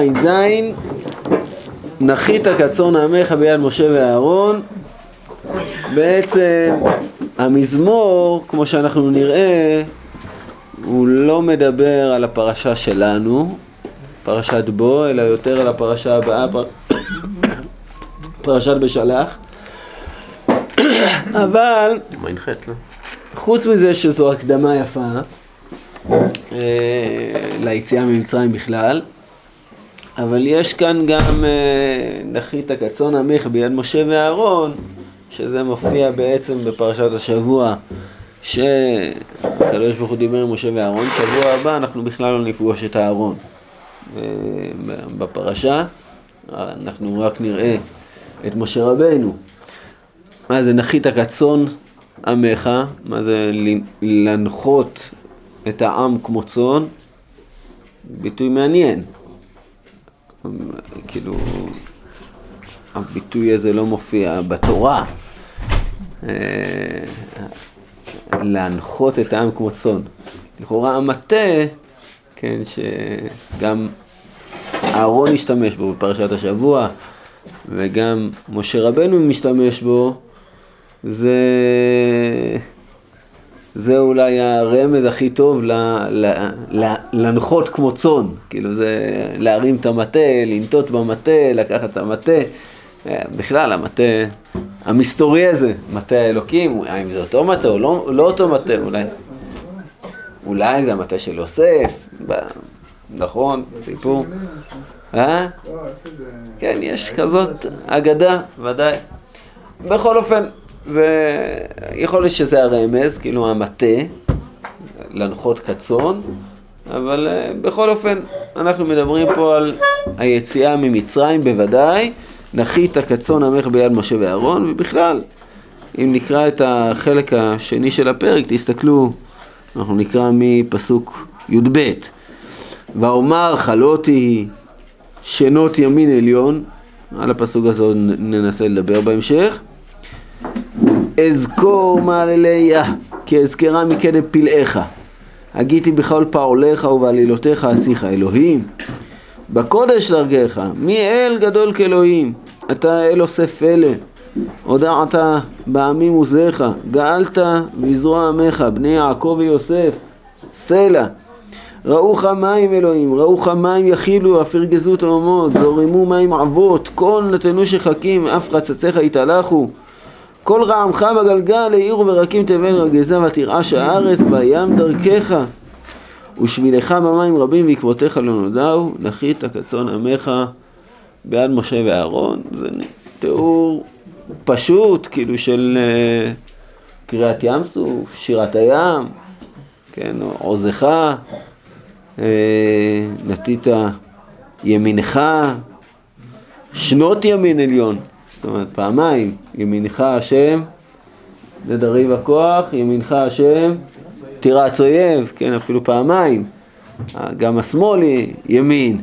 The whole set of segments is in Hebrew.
ע"ז נחית כצאן עמך ביד משה ואהרון בעצם המזמור, כמו שאנחנו נראה, הוא לא מדבר על הפרשה שלנו, פרשת בו, אלא יותר על הפרשה הבאה, פר... פרשת בשלח. אבל חוץ מזה שזו הקדמה יפה אה, ליציאה ממצרים בכלל, אבל יש כאן גם אה, נחית כצאן עמך ביד משה ואהרון, שזה מופיע בעצם בפרשת השבוע, שהקדוש ברוך הוא דיבר עם משה ואהרון, שבוע הבא אנחנו בכלל לא נפגוש את אהרון בפרשה, אנחנו רק נראה את משה רבנו. מה זה נחית כצאן עמך, מה זה לנחות את העם כמו צאן, ביטוי מעניין. כאילו, הביטוי הזה לא מופיע בתורה. אה, להנחות את העם כמו צאן. לכאורה המטה, כן, שגם אהרון השתמש בו בפרשת השבוע, וגם משה רבנו משתמש בו, זה, זה אולי הרמז הכי טוב ל, ל, ל, לנחות כמו צאן, כאילו זה להרים את המטה, לנטות במטה, לקחת את המטה. אה, בכלל, המטה המסתורי הזה, מטה האלוקים, האם זה אותו מטה או לא, לא אותו מטה, אולי, אולי זה המטה של יוסף, ב, נכון, סיפור. אה? כן, יש כזאת אגדה, ודאי. בכל אופן, זה יכול להיות שזה הרמז, כאילו המטה, לנחות כצאן, אבל uh, בכל אופן, אנחנו מדברים פה על היציאה ממצרים בוודאי, נחית כצאן עמך ביד משה ואהרון, ובכלל, אם נקרא את החלק השני של הפרק, תסתכלו, אנחנו נקרא מפסוק י"ב: ואומר חלותי שנות ימין עליון, על הפסוק הזה ננסה לדבר בהמשך. אזכור מעלליה, כי אזכרה מקדם פלאיך. הגיתי בכל פעוליך ובעלילותיך אשיך אלוהים. בקודש דרכך, מי אל גדול כאלוהים, אתה אל עושה פלא. הודעת בעמים עוזיך, גאלת בזרוע עמך, בני יעקב ויוסף, סלע. ראוך מים אלוהים, ראוך מים יכילו, אף ירגזו תאומות, זורמו מים עבות, כל נתנו שחקים, אף חצציך יתהלכו. כל רעמך בגלגל העירו ורקים תבן רגזה ותרעש הארץ בים דרכך. ושבילך במים רבים ועקבותיך לא נודעו. נחית כצאן עמך ביד משה ואהרון. זה תיאור פשוט כאילו של uh, קריאת ים סוף, שירת הים, כן, עוזך, uh, נטית ימינך, שנות ימין עליון זאת אומרת, פעמיים, ימינך השם, לדריב הכוח, ימינך השם, תירץ אויב, כן, אפילו פעמיים. גם השמאל ימין.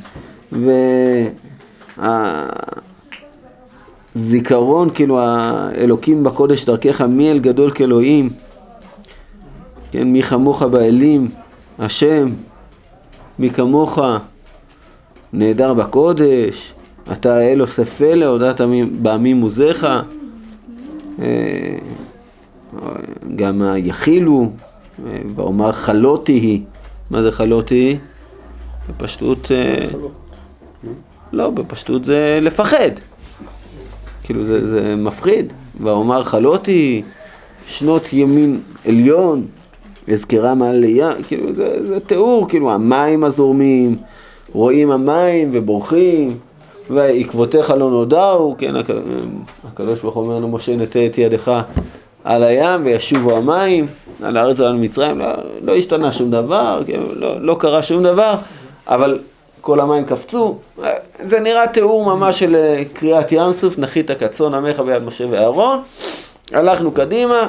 והזיכרון, כאילו, האלוקים בקודש דרכך, מי אל גדול כאלוהים, כן, מי כמוך באלים, השם, מי כמוך נהדר בקודש, אתה אל עושה פלא, הודעת בעמים עוזיך, אה, גם היחילו, אה, ואומר חלותי היא, מה זה חלותי? בפשטות, אה, לא, בפשטות זה לפחד, כאילו זה, זה מפחיד, ואומר חלותי שנות ימין עליון, אזכרה מעל לים, כאילו זה, זה תיאור, כאילו המים הזורמים, רואים המים ובורחים, ועקבותיך לא נודעו, כן, הקדוש ברוך הוא אומר למשה נטה את ידך על הים וישובו המים, על הארץ ועל מצרים, לא, לא השתנה שום דבר, כן, לא, לא קרה שום דבר, אבל כל המים קפצו, זה נראה תיאור ממש של אה, קריאת ים סוף, נחית כצאן עמך ביד משה ואהרון, הלכנו קדימה,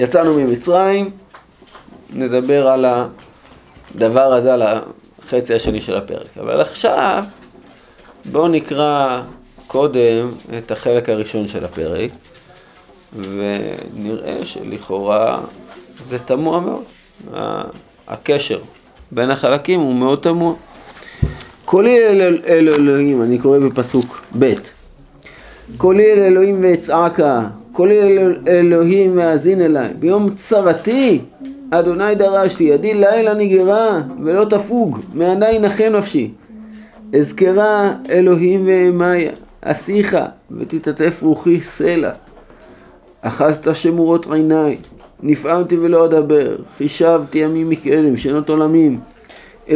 יצאנו ממצרים, נדבר על הדבר הזה, על החצי השני של הפרק, אבל עכשיו בואו נקרא קודם את החלק הראשון של הפרק, ונראה שלכאורה זה תמוה מאוד. הקשר בין החלקים הוא מאוד תמוה. קולי אל, אל, אל אלוהים, אני קורא בפסוק ב' קולי אל אלוהים ואצעקה, קולי אל אלוהים ואזין אליי, ביום צרתי אדוני דרשתי, ידי לילה נגרה ולא תפוג, מעדי ינחם נפשי. אזכרה אלוהים ואימיה, אשיחה ותתעטף רוחי סלע. אחזת שמורות עיניי, נפעמתי ולא אדבר, חישבתי ימים מקדם, שנות עולמים.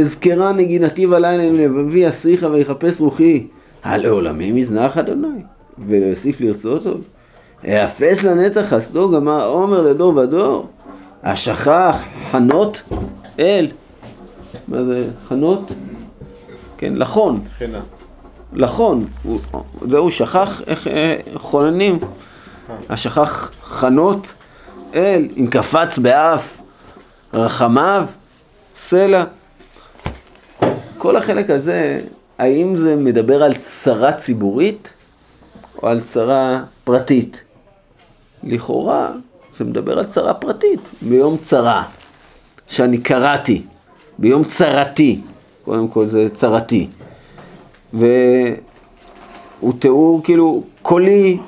אזכרה נגינתי בלילה עם לבבי אשיחה ויחפש רוחי. הלעולמים יזנח אדוני, ולהוסיף לרצות עוד. אאפס לנצח חסדו, גמר עומר לדור ודור. השכח חנות אל. מה זה חנות? כן, לחון. חינה. לחון. הוא- זהו שכח איך אה, חוננים. השכח חנות אל, אם קפץ באף, רחמיו, סלע. כל החלק הזה, האם זה מדבר על צרה ציבורית או על צרה פרטית? לכאורה זה מדבר על צרה פרטית, ביום צרה, שאני קראתי, ביום צרתי, קודם כל זה צרתי. והוא תיאור כאילו, קולי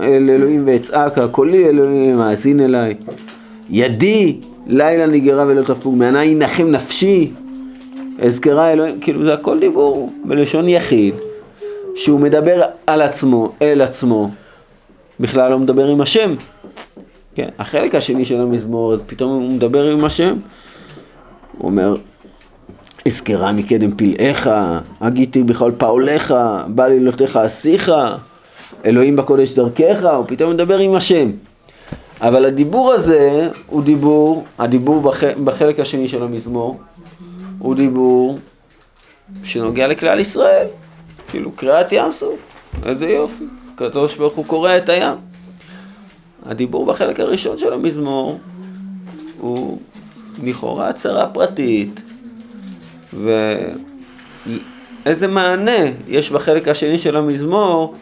אל אלוהים ואצעקה, קולי אל אלוהים מאזין אליי, ידי לילה נגרה ולא תפוג, מעיני ינחם נפשי, אזכרה אלוהים, כאילו זה הכל דיבור בלשון יחיד, שהוא מדבר על עצמו, אל עצמו, בכלל לא מדבר עם השם. כן, החלק השני של המזמור, אז פתאום הוא מדבר עם השם. הוא אומר, אזכרה מקדם פלאיך, הגיתי בכל פעוליך, בא לילותיך אשיך, אלוהים בקודש דרכך, הוא פתאום מדבר עם השם. אבל הדיבור הזה הוא דיבור, הדיבור בח, בחלק השני של המזמור, הוא דיבור שנוגע לכלל ישראל. כאילו קריעת ים סוף, איזה יופי, הקדוש ברוך הוא קורע את הים. הדיבור בחלק הראשון של המזמור הוא לכאורה הצהרה פרטית, ואיזה מענה יש בחלק השני של המזמור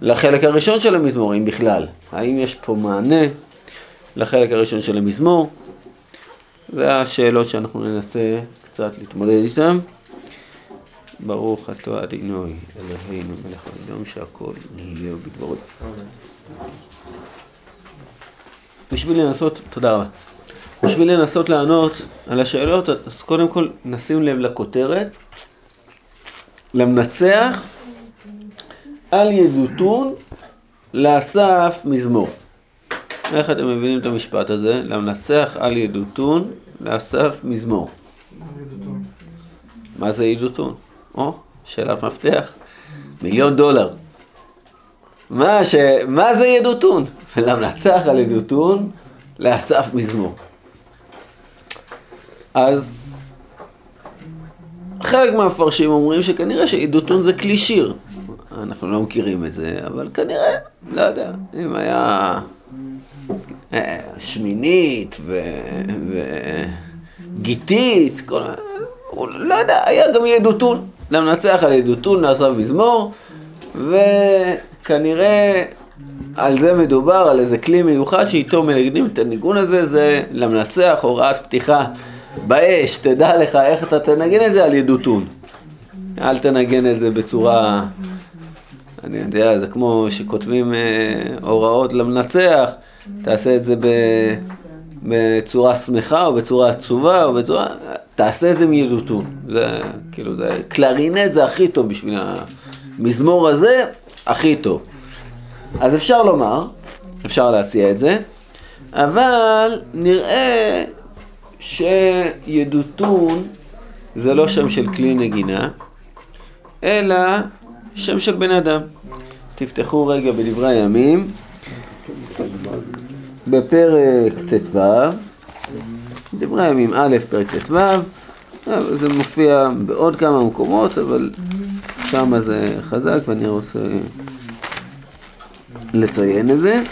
לחלק הראשון של המזמור, אם בכלל. האם יש פה מענה לחלק הראשון של המזמור? זה השאלות שאנחנו ננסה קצת להתמודד איתן. ברוך אתה אדינוי אלוהינו מלך העולם שהכל נהיה בדברו. בשביל לנסות, תודה רבה. בשביל לנסות לענות על השאלות, אז קודם כל נשים לב לכותרת. למנצח על ידותון לאסף מזמור. איך אתם מבינים את המשפט הזה? למנצח על ידותון לאסף מזמור. מה זה ידותון? או, שאלת מפתח. מיליון דולר. מה, ש... מה זה ידותון? למנצח על ידותון לאסף מזמור. אז חלק מהמפרשים אומרים שכנראה שידותון זה כלי שיר. אנחנו לא מכירים את זה, אבל כנראה, לא יודע, אם היה אה, שמינית וגיתית, כל... הוא לא יודע, היה גם ידותון. למנצח על ידותון לאסף מזמור, וכנראה על זה מדובר, על איזה כלי מיוחד שאיתו מנגנים את הניגון הזה, זה למנצח הוראת פתיחה באש, תדע לך איך אתה תנגן את זה על ידותון. אל תנגן את זה בצורה, אני יודע, זה כמו שכותבים אה, הוראות למנצח, תעשה את זה ב, בצורה שמחה או בצורה עצובה או בצורה, תעשה את זה מידותון. זה כאילו, זה קלרינט זה הכי טוב בשביל המזמור הזה, הכי טוב. אז אפשר לומר, אפשר להציע את זה, אבל נראה שידותון זה לא שם של כלי נגינה, אלא שם של בן אדם. תפתחו רגע בדברי הימים, בפרק ט"ו, דברי הימים א', פרק ט"ו, זה מופיע בעוד כמה מקומות, אבל שם זה חזק ואני רוצה לציין את זה.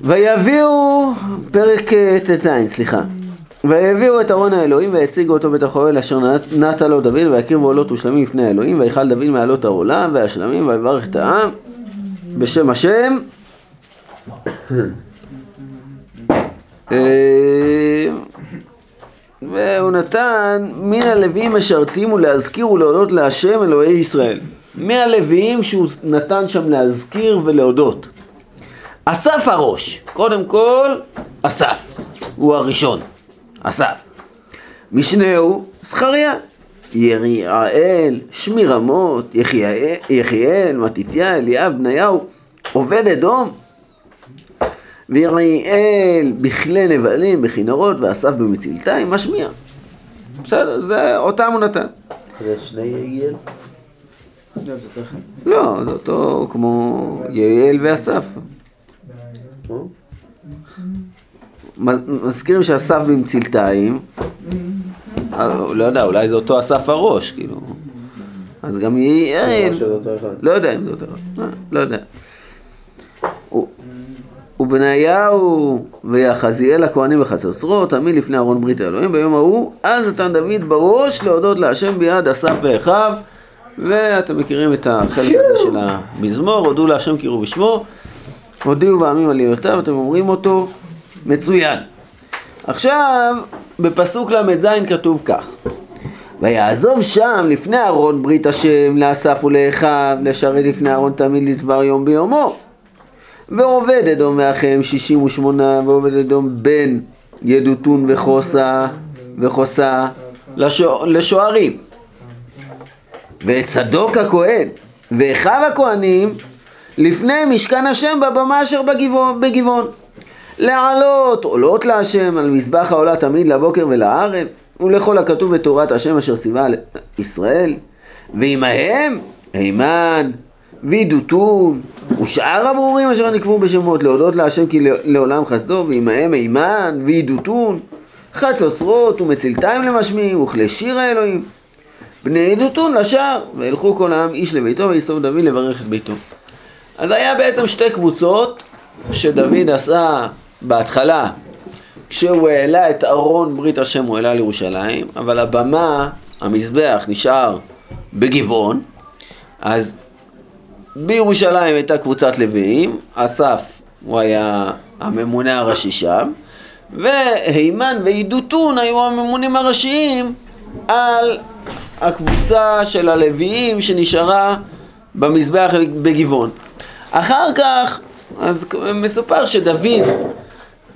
ויביאו, פרק ט"ז, סליחה. ויביאו את ארון האלוהים ויציגו אותו בית החולל אשר נטע לו דוד ויקריבו עולות ושלמים לפני האלוהים ויכל דוד מעלות העולה והשלמים ויברך את העם בשם השם אה, והוא נתן מן הלוויים משרתים ולהזכיר ולהודות להשם אלוהי ישראל. מהלוויים שהוא נתן שם להזכיר ולהודות. אסף הראש, קודם כל אסף, הוא הראשון, אסף. משנהו זכריה, יריעאל, שמי רמות, יחיאל, מתתיה, אליאב, בניהו, עובד אדום, ויריאל בכלי נבלים, בכינרות, ואסף במצלתיים, משמיע. בסדר, זה אותם הוא נתן. זה שני יעל? לא, זה אותו כמו יעל ואסף. מזכירים שאסף במצלתיים, אה, לא יודע, אולי זה אותו אסף הראש, כאילו. אז גם יעל, לא יודע אם זה אותו אחד, אה, לא יודע. ובניהו ויחזיאל הכהנים בחצוצרות, תמיד לפני ארון ברית האלוהים ביום ההוא, אז נתן דוד בראש להודות להשם ביד אסף ואחיו, ואתם מכירים את החלק הזה של המזמור, הודו להשם קראו בשמו, הודיעו בעמים עליותיו, אתם אומרים אותו, מצוין. עכשיו, בפסוק ל"ז כתוב כך: ויעזוב שם לפני ארון ברית השם לאסף ולאחיו, לשרת לפני ארון תמיד לדבר יום ביומו. ועובד אדום מאחיהם שישים ושמונה, ועובד אדום בן ידותון וחוסה, וחוסה לשוערים. ואת צדוק הכהן ואחיו הכהנים לפני משכן השם בבמה אשר בגבעון. להעלות עולות להשם על מזבח העולה תמיד לבוקר ולערב ולכל הכתוב בתורת השם אשר ציווה ישראל. ועמהם הימן וידותון ושאר הברורים אשר נקבעו בשמות להודות להשם כי לעולם חסדו ועמהם הימן וידותון חצוצרות ומצלתיים למשמיעים וכלי שיר האלוהים. בני ידותון לשער וילכו כל העם איש לביתו ויסתום דוד לברך את ביתו אז היה בעצם שתי קבוצות שדוד עשה בהתחלה כשהוא העלה את ארון ברית השם הוא העלה לירושלים אבל הבמה, המזבח נשאר בגבעון אז בירושלים הייתה קבוצת לוויים, אסף הוא היה הממונה הראשי שם, והימן ועידותון היו הממונים הראשיים על הקבוצה של הלוויים שנשארה במזבח בגבעון. אחר כך, אז מסופר שדוד,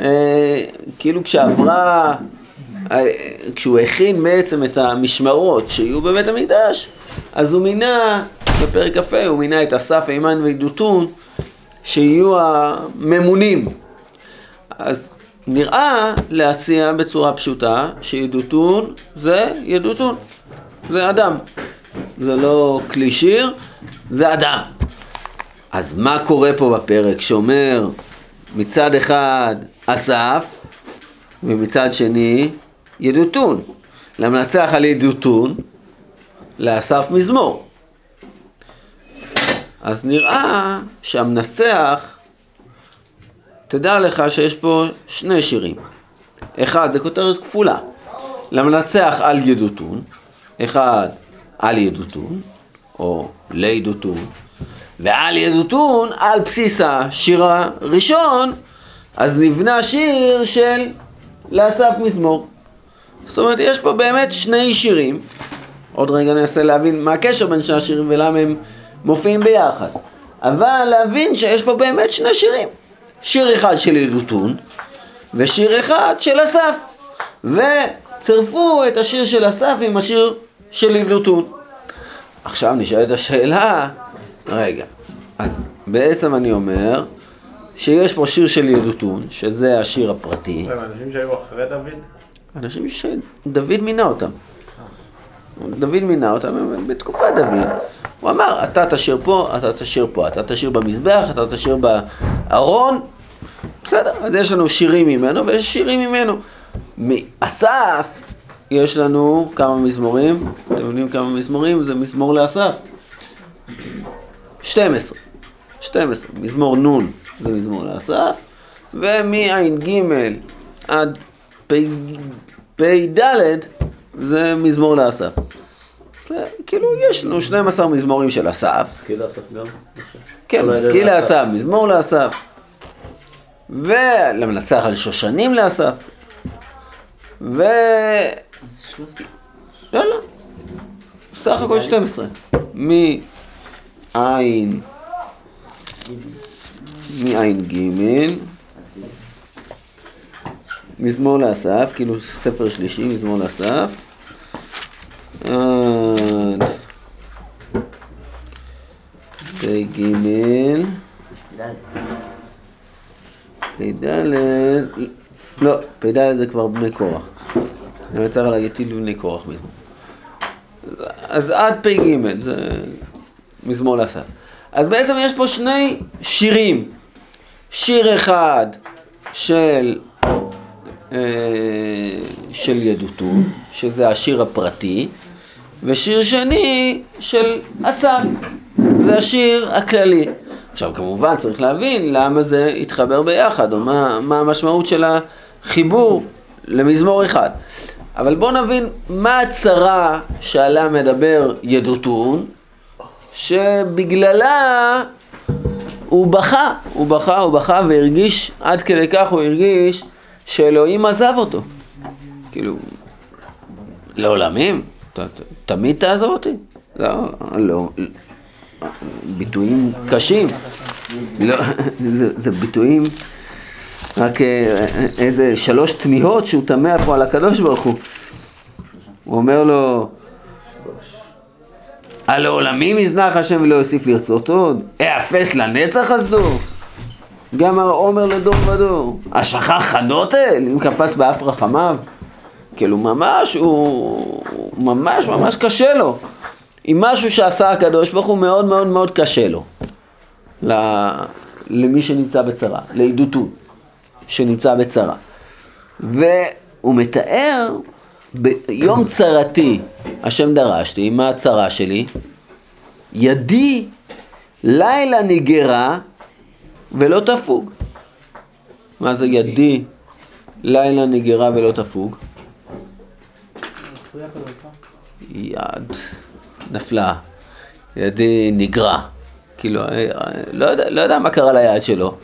אה, כאילו כשעברה, אה, כשהוא הכין בעצם את המשמרות שיהיו בבית המקדש, אז הוא מינה בפרק כ"ה הוא מינה את אסף, אימן וידותון שיהיו הממונים. אז נראה להציע בצורה פשוטה שידותון זה ידותון, זה אדם. זה לא כלי שיר, זה אדם. אז מה קורה פה בפרק שאומר מצד אחד אסף ומצד שני ידותון. למנצח על ידותון, לאסף מזמור. אז נראה שהמנצח, תדע לך שיש פה שני שירים. אחד, זה כותרת כפולה. למנצח על ידותון, אחד על ידותון, או לידותון, ועל ידותון, על בסיס השיר הראשון, אז נבנה שיר של לאסף מזמור. זאת אומרת, יש פה באמת שני שירים. עוד רגע ננסה להבין מה הקשר בין שני השירים ולמה הם מופיעים ביחד. אבל להבין שיש פה באמת שני שירים. שיר אחד של ידותון ושיר אחד של אסף. וצרפו את השיר של אסף עם השיר של ידותון. עכשיו נשאלת השאלה, רגע, אז בעצם אני אומר שיש פה שיר של ידותון, שזה השיר הפרטי. אנשים שהיו אחרי דוד? אנשים שדוד מינה אותם. דוד מינה אותם בתקופת דוד. הוא אמר, אתה תשאיר פה, אתה תשאיר פה, אתה תשאיר במזבח, אתה תשאיר בארון. בסדר, אז יש לנו שירים ממנו ויש שירים ממנו. מאסף יש לנו כמה מזמורים, אתם יודעים כמה מזמורים? זה מזמור לאסף. 12. 12. מזמור נ' זה מזמור לאסף, ומע"ג עד פ"ד זה מזמור לאסף. כאילו, יש לנו 12 מזמורים של אסף. משכיל לאסף גם? כן, משכיל לאסף, מזמור לאסף. ולמנסח על שושנים לאסף. ו... לא, לא. סך הכל 12. מעין, מעין ג' מזמור לאסף, כאילו ספר שלישי, מזמור לאסף. עד פ"ג, פ"ד, לא, פ"ד זה כבר בני קורח. אני צריך להגיד בני קורח מזמור. אז עד פ"ג, זה מזמור לאסף. אז בעצם יש פה שני שירים. שיר אחד של, אה, של ידותון, שזה השיר הפרטי, ושיר שני של אסף, זה השיר הכללי. עכשיו כמובן צריך להבין למה זה התחבר ביחד, או מה, מה המשמעות של החיבור למזמור אחד. אבל בואו נבין מה הצרה שעליה מדבר ידותון, שבגללה הוא בכה, הוא בכה, הוא בכה והרגיש, עד כדי כך הוא הרגיש שאלוהים עזב אותו. כאילו, לעולמים? ת, ת, תמיד תעזוב אותי? לא, לא, ביטויים קשים. לא, זה, זה ביטויים, רק אה, איזה שלוש תמיהות שהוא תמה פה על הקדוש ברוך הוא. הוא אומר לו, על העולמים יזנח השם ולא יוסיף לרצות עוד, אאפס לנצח חסדו. גם עומר לדור ודור. השכח חנותל, אם קפץ באף רחמיו. כאילו ממש, הוא ממש ממש קשה לו. עם משהו שעשה הקדוש ברוך הוא מאוד מאוד מאוד קשה לו. למי שנמצא בצרה, לעדותות שנמצא בצרה. והוא מתאר, ביום צרתי השם דרשתי, מה הצרה שלי? ידי לילה נגרה ולא תפוג. מה זה ידי לילה נגרה ולא תפוג? יד נפלה, ידי נגרה. כאילו, לא יודע, לא יודע מה קרה ליד שלו.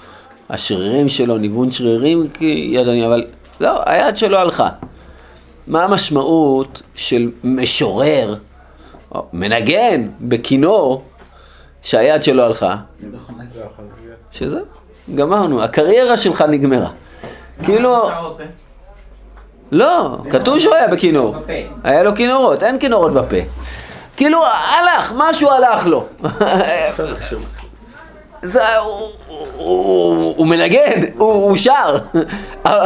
השרירים שלו, ניוון שרירים, ידני, אבל לא, היד שלו הלכה. מה המשמעות של משורר, או מנגן בכינור, שהיד שלו הלכה? שזה, גמרנו, הקריירה שלך נגמרה. כאילו... לא, כתוב שהוא היה בכינור. היה לו כינורות, אין כינורות בפה. כאילו, הלך, משהו הלך לו. הוא, מנגן, הוא שר,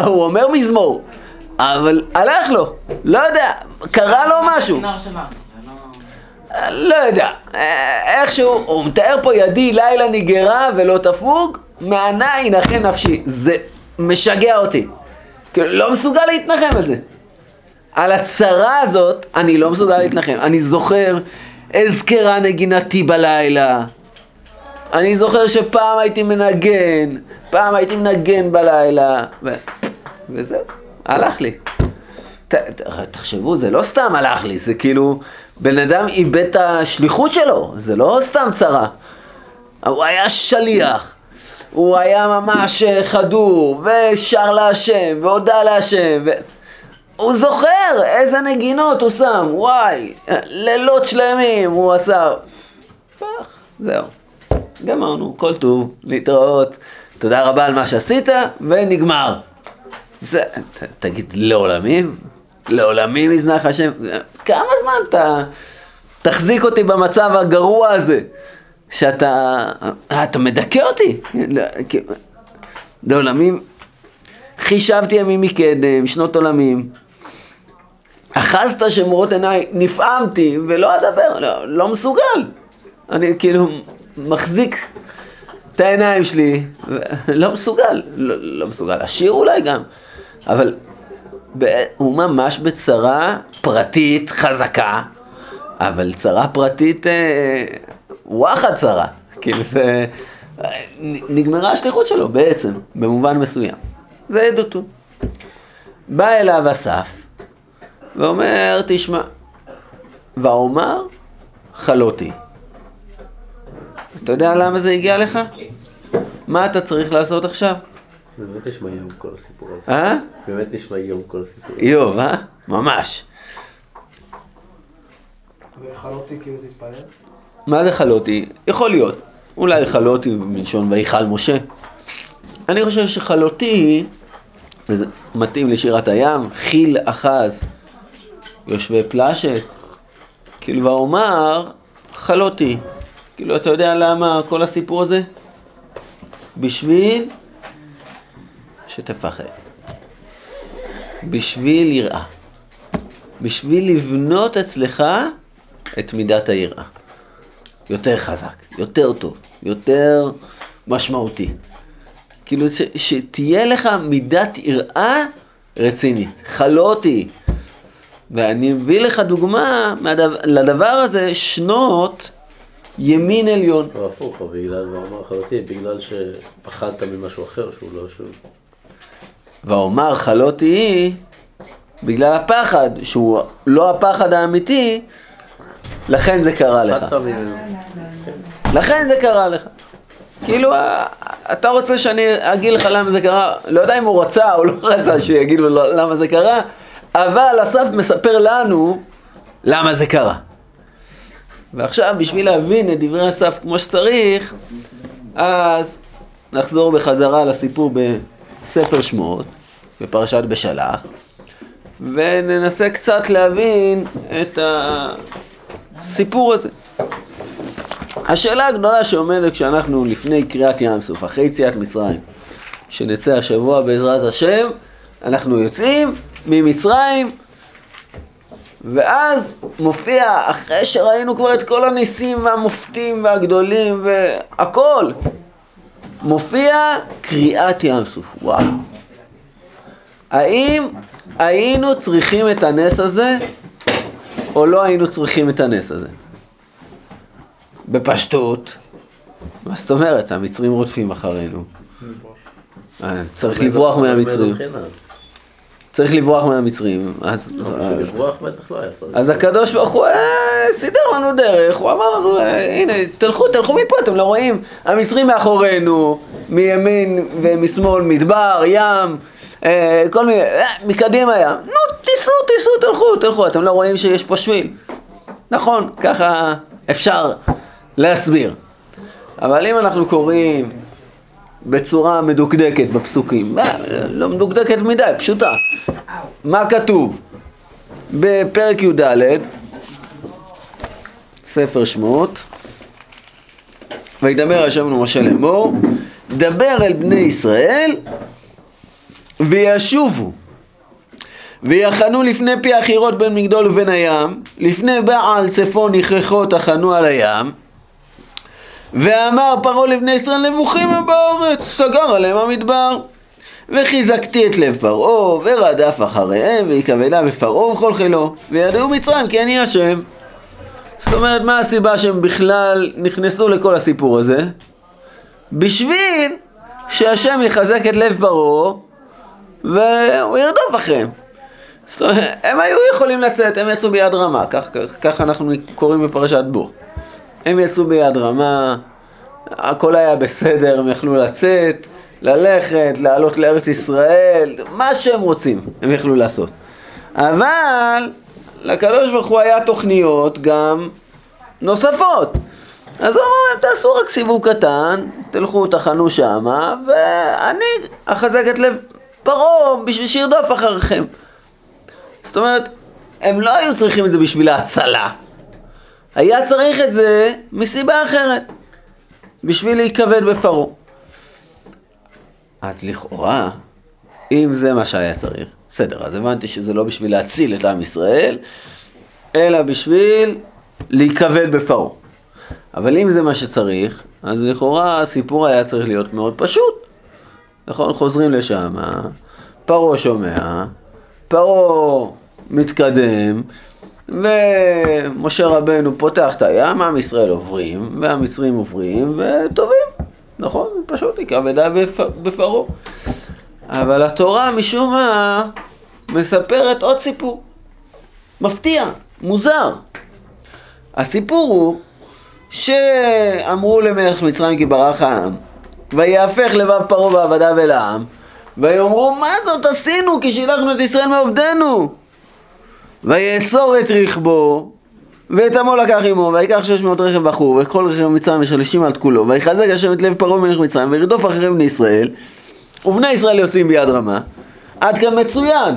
הוא אומר מזמור, אבל הלך לו, לא יודע, קרה לו משהו. לא יודע, איכשהו, הוא מתאר פה ידי לילה נגרה ולא תפוג, מענה ינחם נפשי. זה משגע אותי. כאילו, לא מסוגל להתנחם על זה. על הצרה הזאת, אני לא מסוגל להתנחם. אני זוכר, אזכרה נגינתי בלילה. אני זוכר שפעם הייתי מנגן, פעם הייתי מנגן בלילה, ו... וזהו, הלך לי. ת, ת, תחשבו, זה לא סתם הלך לי, זה כאילו, בן אדם איבד את השליחות שלו, זה לא סתם צרה. הוא היה שליח, הוא היה ממש חדור, ושר להשם, והודה להשם, ו... הוא זוכר איזה נגינות הוא שם, וואי, לילות שלמים הוא עשה. פח, זהו. גמרנו, כל טוב, להתראות, תודה רבה על מה שעשית, ונגמר. זה, ת, תגיד, לעולמים? לעולמים יזנח השם? כמה זמן אתה תחזיק אותי במצב הגרוע הזה? שאתה, אתה מדכא אותי. לעולמים, חישבתי ימים מקדם, שנות עולמים. אחזת שמורות עיניי, נפעמתי, ולא אדבר, לא, לא מסוגל. אני כאילו מחזיק את העיניים שלי, לא מסוגל, לא, לא מסוגל, לשיר אולי גם, אבל הוא ממש בצרה פרטית חזקה, אבל צרה פרטית אה, וואחד צרה, כאילו זה, נגמרה השליחות שלו בעצם, במובן מסוים. זה עדותו. בא אליו אסף ואומר, תשמע, ואומר חלותי. אתה יודע למה זה הגיע לך? מה אתה צריך לעשות עכשיו? באמת נשמע איום כל הסיפור הזה. אה? באמת נשמע איום כל הסיפור הזה. איוב, אה? ממש. וחלותי כאילו תתפלל? מה זה חלותי? יכול להיות. אולי חלותי מלשון ויכל משה. אני חושב שחלותי, וזה מתאים לשירת הים, חיל אחז יושבי פלשת. כאילו, ואומר, חלותי. כאילו, אתה יודע למה כל הסיפור הזה? בשביל שתפחד. בשביל יראה. בשביל לבנות אצלך את מידת היראה. יותר חזק, יותר טוב, יותר משמעותי. כאילו ש, שתהיה לך מידת יראה רצינית, חלותי. ואני מביא לך דוגמה מהדבר, לדבר הזה, שנות ימין עליון. לא הפוך, בגלל, הוא אמר בגלל שפחדת ממשהו אחר שהוא לא שהוא... ואומר חלותי היא, בגלל הפחד, שהוא לא הפחד האמיתי, לכן זה קרה לך. לכן זה קרה לך. כאילו, אתה רוצה שאני אגיד לך למה זה קרה, לא יודע אם הוא רצה או לא רצה שיגידו לו למה זה קרה, אבל אסף מספר לנו למה זה קרה. ועכשיו, בשביל להבין את דברי אסף כמו שצריך, אז נחזור בחזרה לסיפור בספר שמות, בפרשת בשלח, וננסה קצת להבין את הסיפור הזה. השאלה הגדולה שעומדת כשאנחנו לפני קריאת ים סוף, אחרי יציאת מצרים, שנצא השבוע בעזרת השם, אנחנו יוצאים ממצרים, ואז מופיע, אחרי שראינו כבר את כל הניסים והמופתים והגדולים והכל, מופיע קריאת ים סוף. וואו. האם היינו צריכים את הנס הזה, או לא היינו צריכים את הנס הזה? בפשטות, מה זאת אומרת? המצרים רודפים אחרינו. אה, צריך לברוח מהמצרים. צריך לברוח מהמצרים. אז, לא, בשביל לברוח בטח לא היה צריך. אז הקדוש ברוך הוא אה, סידר לנו דרך, הוא אמר לנו, אה, הנה, תלכו, תלכו מפה, אתם לא רואים? המצרים מאחורינו, מימין ומשמאל מדבר, ים, אה, כל מיני, מקדימה ים. נו, תיסעו, תיסעו, תלכו, תלכו, אתם לא רואים שיש פה שביל? נכון, ככה אפשר להסביר. אבל אם אנחנו קוראים בצורה מדוקדקת בפסוקים, אה, לא מדוקדקת מדי, פשוטה. מה כתוב? בפרק י"ד, ספר שמות, וידבר השם למשה לאמור, דבר אל בני ישראל וישובו ויחנו לפני פי החירות בין מגדול ובין הים, לפני בעל צפון יכרחו תחנו על הים, ואמר פרעה לבני ישראל נבוכים הם בארץ, סגר עליהם המדבר. וחיזקתי את לב פרעה, ורדף אחריהם, ויקבלה בפרעה ובכל חילו, וידעו מצרים כי אני השם. זאת אומרת, מה הסיבה שהם בכלל נכנסו לכל הסיפור הזה? בשביל שהשם יחזק את לב פרעה, והוא ירדוף אחריהם. זאת אומרת, הם היו יכולים לצאת, הם יצאו ביד רמה, כך, כך, כך אנחנו קוראים בפרשת בו. הם יצאו ביד רמה, הכל היה בסדר, הם יכלו לצאת, ללכת, לעלות לארץ ישראל, מה שהם רוצים, הם יכלו לעשות. אבל לקדוש ברוך הוא היה תוכניות גם נוספות. אז הוא אמר להם, תעשו רק סיבוב קטן, תלכו, תחנו שמה, ואני אחזק את לב פרעה בשביל שירדוף אחריכם. זאת אומרת, הם לא היו צריכים את זה בשביל ההצלה. היה צריך את זה מסיבה אחרת, בשביל להיכבד בפרעה. אז לכאורה, אם זה מה שהיה צריך, בסדר, אז הבנתי שזה לא בשביל להציל את עם ישראל, אלא בשביל להיכבד בפרעה. אבל אם זה מה שצריך, אז לכאורה הסיפור היה צריך להיות מאוד פשוט. נכון? חוזרים לשם, פרעה שומע, פרעה מתקדם, ומשה רבנו פותח את הים, עם ישראל עוברים, והמצרים עוברים, וטובים. נכון? פשוט התכבדה בפרעה. אבל התורה משום מה מספרת עוד סיפור. מפתיע, מוזר. הסיפור הוא שאמרו למלך מצרים כי ברח העם, ויהפך לבב פרעה ועבדיו אל העם, ויאמרו מה זאת עשינו כי שילחנו את ישראל מעובדנו ויאסור את רכבו ואת עמו לקח עמו ויקח שש מאות רכב בחור ואת כל רכב מצרים ושלישים על תקולו ויחזק השם את לב פרעה מלך מצרים וירדוף אחרי בני ישראל ובני ישראל יוצאים ביד רמה. עד כאן מצוין.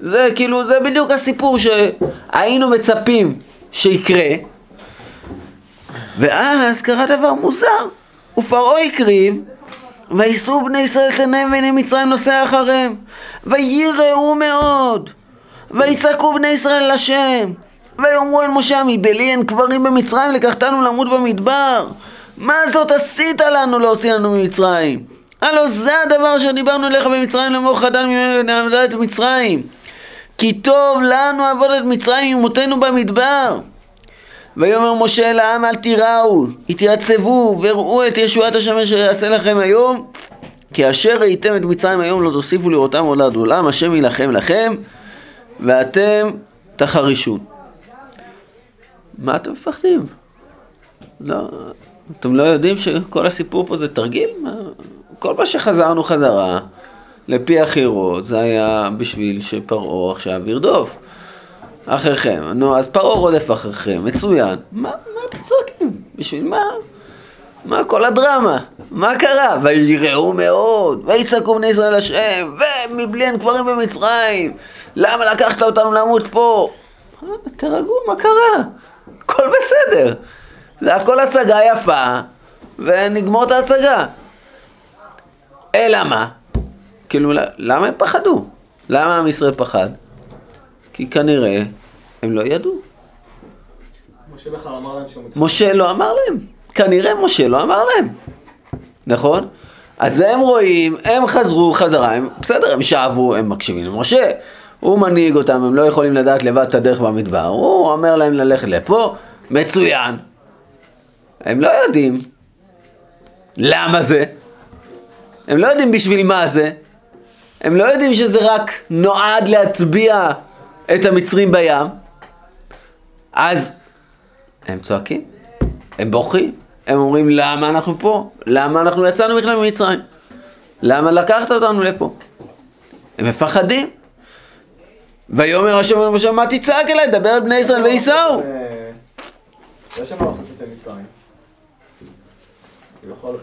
זה כאילו זה בדיוק הסיפור שהיינו מצפים שיקרה. ואז קרה דבר מוזר ופרעה הקריב ויישאו בני ישראל את עיניהם ועיני מצרים נוסע אחריהם ויראו מאוד ויצעקו בני ישראל לשם. ויאמרו אל משה מבלי אין קברים במצרים לקחתנו למות במדבר. מה זאת עשית לנו להוציא לנו ממצרים? הלא זה הדבר שדיברנו אליך במצרים לאמור חדל ממנו ונעמדה את מצרים. כי טוב לנו עבוד את מצרים ומותנו במדבר. ויאמר משה אל העם אל תיראו, התייצבו וראו את ישועת השם אשר יעשה לכם היום. כי אשר ראיתם את מצרים היום לא תוסיפו לראותם עוד עד עולם השם יילחם לכם ואתם תחרישו. מה אתם מפחדים? לא, אתם לא יודעים שכל הסיפור פה זה תרגיל? כל מה שחזרנו חזרה לפי החירות זה היה בשביל שפרעה עכשיו ירדוף. אחריכם. נו, אז פרעה רודף אחריכם, מצוין. מה, מה אתם צועקים? בשביל מה? מה כל הדרמה? מה קרה? ויראו מאוד, ויצעקו בני ישראל השם, ומבלי אין קברים במצרים, למה לקחת אותנו למות פה? תירגעו, מה קרה? הכל בסדר. זה הכל הצגה יפה, ונגמור את ההצגה. אלא מה? כאילו, למה הם פחדו? למה עם ישראל פחד? כי כנראה הם לא ידעו. משה בכלל אמר להם שהוא מתחתן. משה לא אמר להם. כנראה משה לא אמר להם. נכון? אז הם רואים, הם חזרו חזרה, הם בסדר, הם שאבו, הם מקשיבים למשה. הוא מנהיג אותם, הם לא יכולים לדעת לבד את הדרך במדבר. הוא אומר להם ללכת לפה, מצוין. הם לא יודעים למה זה. הם לא יודעים בשביל מה זה. הם לא יודעים שזה רק נועד להטביע את המצרים בים, אז הם צועקים, הם בוכים, הם אומרים למה אנחנו פה? למה אנחנו יצאנו בכלל ממצרים? למה לקחת אותנו לפה? הם מפחדים. ויאמר השם אל משה מה תצעק אליי? דבר על בני ישראל וייסעו. כביכול.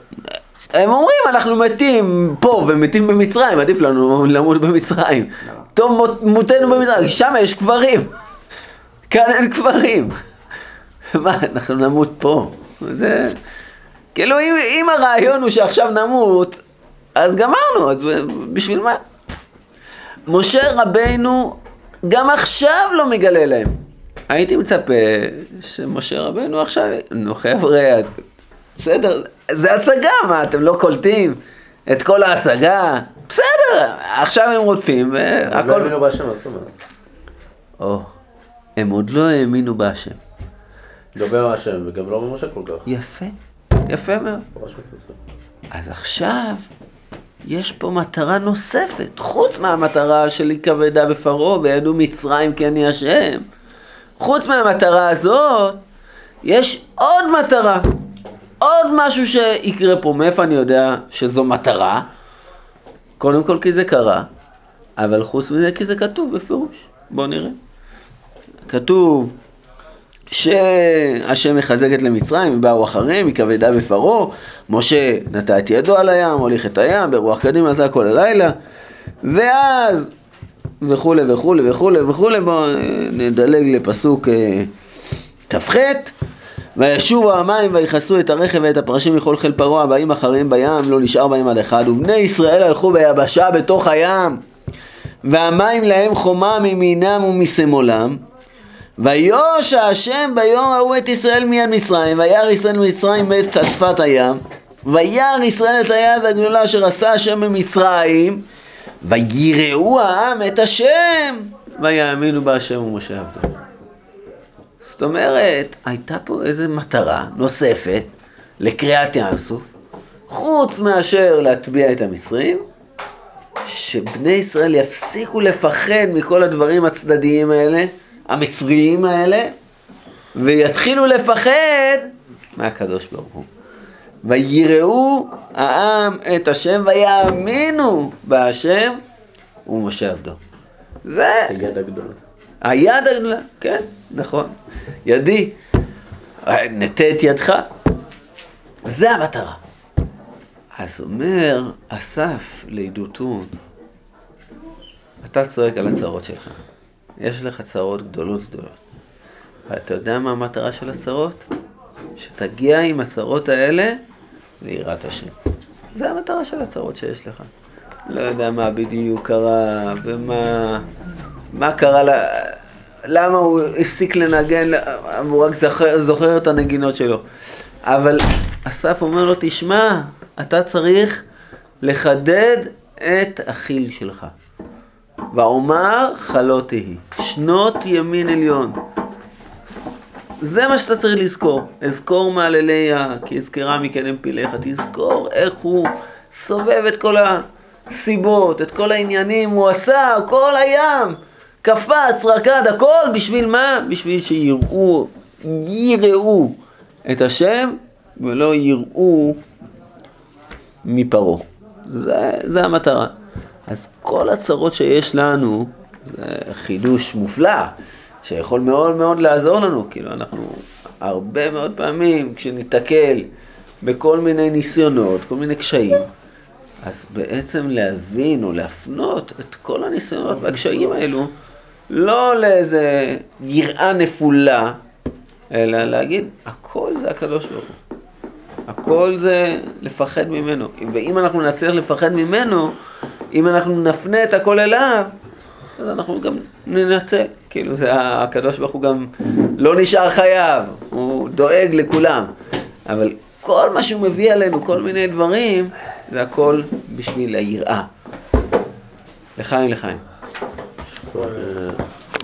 הם אומרים אנחנו מתים פה ומתים במצרים, עדיף לנו למות במצרים. טוב מות- מותנו במצרים, שם יש קברים. כאן אין קברים. מה, אנחנו נמות פה. זה... כאילו אם, אם הרעיון הוא שעכשיו נמות, אז גמרנו, אז בשביל מה? משה רבנו גם עכשיו לא מגלה להם. הייתי מצפה שמשה רבנו עכשיו, נו חבר'ה, בסדר, זה הצגה, מה, אתם לא קולטים את כל ההצגה? בסדר, עכשיו הם רודפים, הם לא. האמינו בהשם, מה זאת אומרת? או, הם עוד לא האמינו בהשם. דבר השם, וגם לא במשה כל כך. יפה, יפה מאוד. אז עכשיו יש פה מטרה נוספת, חוץ מהמטרה של כבדה בפרעה וידעו מצרים כי אני השם. חוץ מהמטרה הזאת, יש עוד מטרה, עוד משהו שיקרה פה. מאיפה אני יודע שזו מטרה? קודם כל כי זה קרה, אבל חוץ מזה כי זה כתוב בפירוש. בואו נראה. כתוב שהשם מחזקת למצרים, ובאו אחריהם, מכבדה בפרעה, משה נטע את ידו על הים, הוליך את הים, ברוח קדימה עשה כל הלילה, ואז וכולי וכולי וכולי וכולי, בואו נדלג לפסוק אה, כ"ח, וישובו המים ויכסו את הרכב ואת הפרשים מכל חיל פרעה הבאים אחריהם בים, לא נשאר בהם עד אחד, ובני ישראל הלכו ביבשה בתוך הים, והמים להם חומה מימינם ומשמאלם, ויושע השם ביום ההוא את ישראל מיד מצרים, וירא ישראל ממצרים קצת שפת הים, וירא ישראל את היד הגדולה אשר עשה השם במצרים, ויראו העם את השם, ויאמינו בהשם ומשה עבדו. זאת אומרת, הייתה פה איזו מטרה נוספת לקריעת ים סוף, חוץ מאשר להטביע את המצרים, שבני ישראל יפסיקו לפחד מכל הדברים הצדדיים האלה, המצריים האלה, ויתחילו לפחד מהקדוש ברוך הוא. ויראו העם את השם ויאמינו בהשם ומשה עבדו. זה היד הגדולה. היד הגדולה, כן, נכון. ידי, נטה את ידך. זה המטרה. אז אומר אסף לעידותון, אתה צועק על הצרות שלך. יש לך צרות גדולות גדולות. ואתה יודע מה המטרה של הצרות? שתגיע עם הצרות האלה ליראת השם. זה המטרה של הצרות שיש לך. לא יודע מה בדיוק קרה, ומה מה קרה, לה, למה הוא הפסיק לנגן, הוא רק זוכר, זוכר את הנגינות שלו. אבל אסף אומר לו, תשמע, אתה צריך לחדד את החיל שלך. ואומר חלות תהי, שנות ימין עליון. זה מה שאתה צריך לזכור. אזכור מעלליה, כי אזכרה מכן הם פיליך. תזכור איך הוא סובב את כל הסיבות, את כל העניינים, הוא עשה, כל הים. קפץ, רקד, הכל, בשביל מה? בשביל שיראו, יראו את השם, ולא יראו מפרעה. זה, זה המטרה. אז כל הצרות שיש לנו, זה חידוש מופלא, שיכול מאוד מאוד לעזור לנו. כאילו, אנחנו הרבה מאוד פעמים, כשניתקל בכל מיני ניסיונות, כל מיני קשיים, אז בעצם להבין או להפנות את כל הניסיונות והקשיים האלו, לא לאיזה יראה נפולה, אלא להגיד, הכל זה הקדוש ברוך הוא. הכל זה לפחד ממנו. ואם אנחנו נצליח לפחד ממנו, אם אנחנו נפנה את הכל אליו, אז אנחנו גם ננצל. כאילו, זה הקדוש ברוך הוא גם לא נשאר חייב, הוא דואג לכולם. אבל כל מה שהוא מביא עלינו, כל מיני דברים, זה הכל בשביל היראה. לחיים, לחיים. אה,